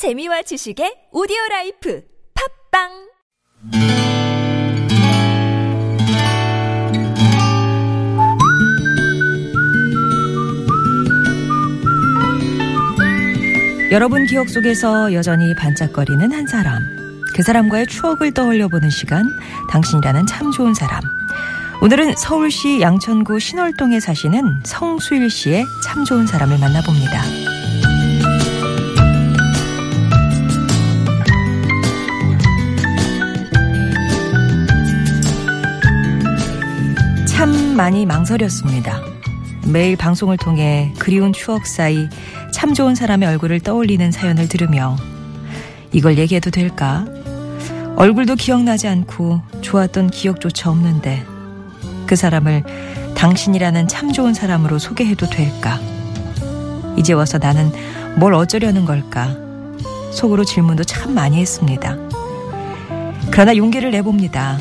재미와 지식의 오디오 라이프 팟빵 여러분 기억 속에서 여전히 반짝거리는 한 사람. 그 사람과의 추억을 떠올려 보는 시간. 당신이라는 참 좋은 사람. 오늘은 서울시 양천구 신월동에 사시는 성수일 씨의 참 좋은 사람을 만나봅니다. 참 많이 망설였습니다. 매일 방송을 통해 그리운 추억 사이 참 좋은 사람의 얼굴을 떠올리는 사연을 들으며 이걸 얘기해도 될까? 얼굴도 기억나지 않고 좋았던 기억조차 없는데 그 사람을 당신이라는 참 좋은 사람으로 소개해도 될까? 이제 와서 나는 뭘 어쩌려는 걸까? 속으로 질문도 참 많이 했습니다. 그러나 용기를 내봅니다.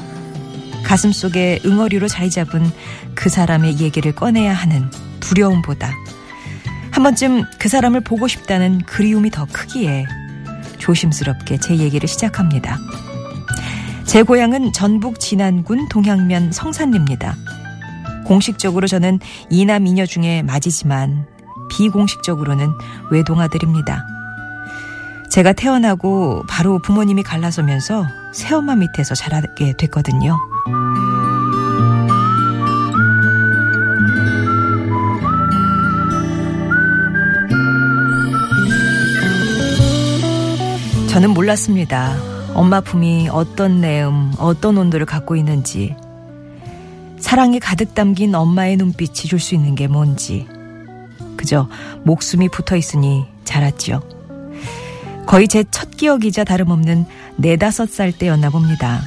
가슴 속에 응어리로 자리 잡은 그 사람의 얘기를 꺼내야 하는 두려움보다 한 번쯤 그 사람을 보고 싶다는 그리움이 더 크기에 조심스럽게 제 얘기를 시작합니다. 제 고향은 전북 진안군 동향면 성산리입니다. 공식적으로 저는 이남 이녀 중에 맞이지만 비공식적으로는 외동아들입니다. 제가 태어나고 바로 부모님이 갈라서면서 새엄마 밑에서 자라게 됐거든요. 저는 몰랐습니다. 엄마 품이 어떤 내음, 어떤 온도를 갖고 있는지, 사랑이 가득 담긴 엄마의 눈빛이 줄 수 있는 게 뭔지, 그저 목숨이 붙어 있으니 자랐지요. 거의 제 첫 기억이자 다름없는 네다섯 살 때였나 봅니다.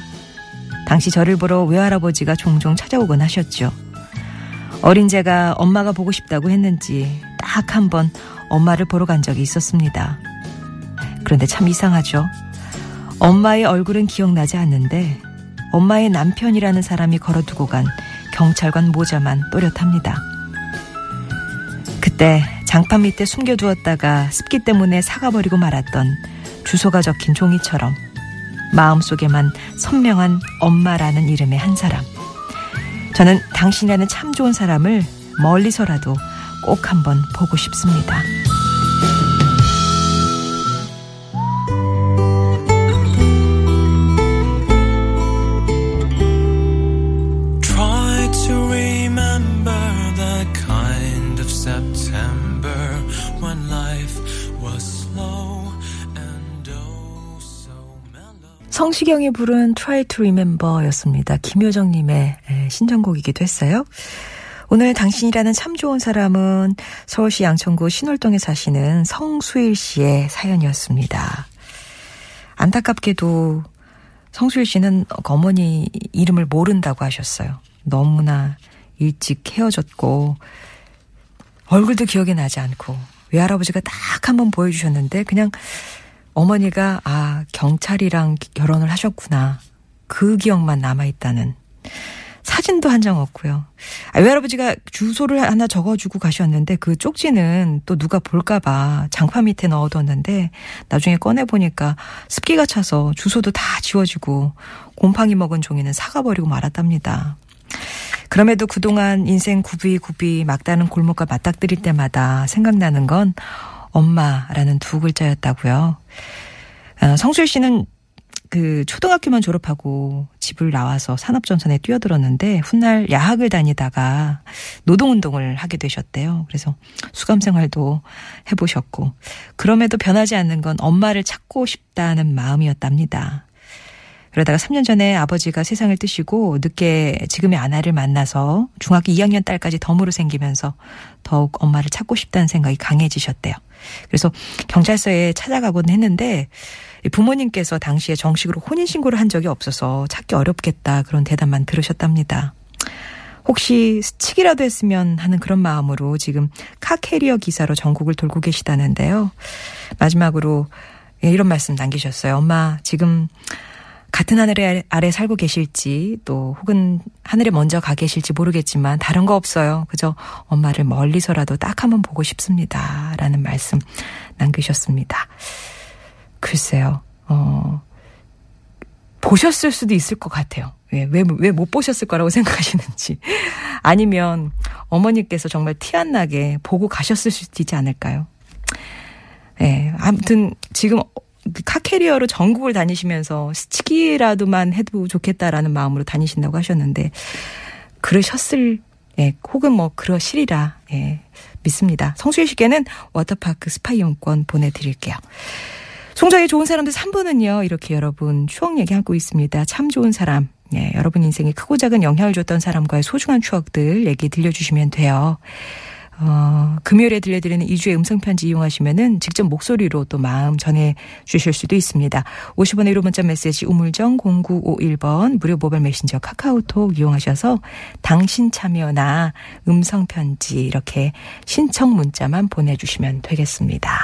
당시 저를 보러 외할아버지가 종종 찾아오곤 하셨죠. 어린 제가 엄마가 보고 싶다고 했는지 딱 한 번 엄마를 보러 간 적이 있었습니다. 그런데 참 이상하죠. 엄마의 얼굴은 기억나지 않는데 엄마의 남편이라는 사람이 걸어두고 간 경찰관 모자만 또렷합니다. 그때 장판 밑에 숨겨두었다가 습기 때문에 사가버리고 말았던 주소가 적힌 종이처럼 마음속에만 선명한 엄마라는 이름의 한 사람. 저는 당신이라는 참 좋은 사람을 멀리서라도 꼭 한번 보고 싶습니다. 성시경이 부른 Try to Remember 였습니다. 김효정님의 예, 신청곡이기도 했어요. 오늘 당신이라는 참 좋은 사람은 서울시 양천구 신월동에 사시는 성수일 씨의 사연이었습니다. 안타깝게도 성수일 씨는 어머니 이름을 모른다고 하셨어요. 너무나 일찍 헤어졌고 얼굴도 기억이 나지 않고 외할아버지가 딱 한 번 보여주셨는데 그냥 어머니가 아 경찰이랑 결혼을 하셨구나 그 기억만 남아있다는 사진도 한 장 없고요. 아, 외할아버지가 주소를 하나 적어주고 가셨는데 그 쪽지는 또 누가 볼까봐 장판 밑에 넣어뒀는데 나중에 꺼내보니까 습기가 차서 주소도 다 지워지고 곰팡이 먹은 종이는 사가버리고 말았답니다. 그럼에도 그동안 인생 구비구비 막다른 골목과 맞닥뜨릴 때마다 생각나는 건 엄마라는 두 글자였다고요. 어, 성술 씨는 그 초등학교만 졸업하고 집을 나와서 산업전선에 뛰어들었는데 훗날 야학을 다니다가 노동운동을 하게 되셨대요. 그래서 수감 생활도 해보셨고 그럼에도 변하지 않는 건 엄마를 찾고 싶다는 마음이었답니다. 그러다가 3년 전에 아버지가 세상을 뜨시고 늦게 지금의 아내를 만나서 중학교 2학년 딸까지 덤으로 생기면서 더욱 엄마를 찾고 싶다는 생각이 강해지셨대요. 그래서 경찰서에 찾아가곤 했는데 부모님께서 당시에 정식으로 혼인신고를 한 적이 없어서 찾기 어렵겠다 그런 대답만 들으셨답니다. 혹시 스치기라도 했으면 하는 그런 마음으로 지금 카 캐리어 기사로 전국을 돌고 계시다는데요. 마지막으로 예, 이런 말씀 남기셨어요. 엄마, 지금 같은 하늘 아래 살고 계실지 또 혹은 하늘에 먼저 가 계실지 모르겠지만 다른 거 없어요. 그저 엄마를 멀리서라도 딱 한번 보고 싶습니다. 라는 말씀 남기셨습니다. 글쎄요. 어, 보셨을 수도 있을 것 같아요. 예, 왜, 왜 못 보셨을 거라고 생각하시는지. 아니면 어머니께서 정말 티 안 나게 보고 가셨을 수도 있지 않을까요? 예, 아무튼 지금 카캐리어로 전국을 다니시면서 스치기라도만 해도 좋겠다라는 마음으로 다니신다고 하셨는데, 그러셨을, 예, 혹은 뭐 그러시리라, 예, 믿습니다. 성수일 씨께는 워터파크 스파 이용권 보내드릴게요. 송정의 좋은 사람들 3부는요, 이렇게 여러분 추억 얘기 하고 있습니다. 참 좋은 사람. 예, 여러분 인생에 크고 작은 영향을 줬던 사람과의 소중한 추억들 얘기 들려주시면 돼요. 어, 금요일에 들려드리는 2주의 음성편지 이용하시면은 직접 목소리로 또 마음 전해 주실 수도 있습니다. 50원의 유료 문자 메시지 우물정 0951번 무료 모바일 메신저 카카오톡 이용하셔서 당신 참여나 음성편지 이렇게 신청 문자만 보내주시면 되겠습니다.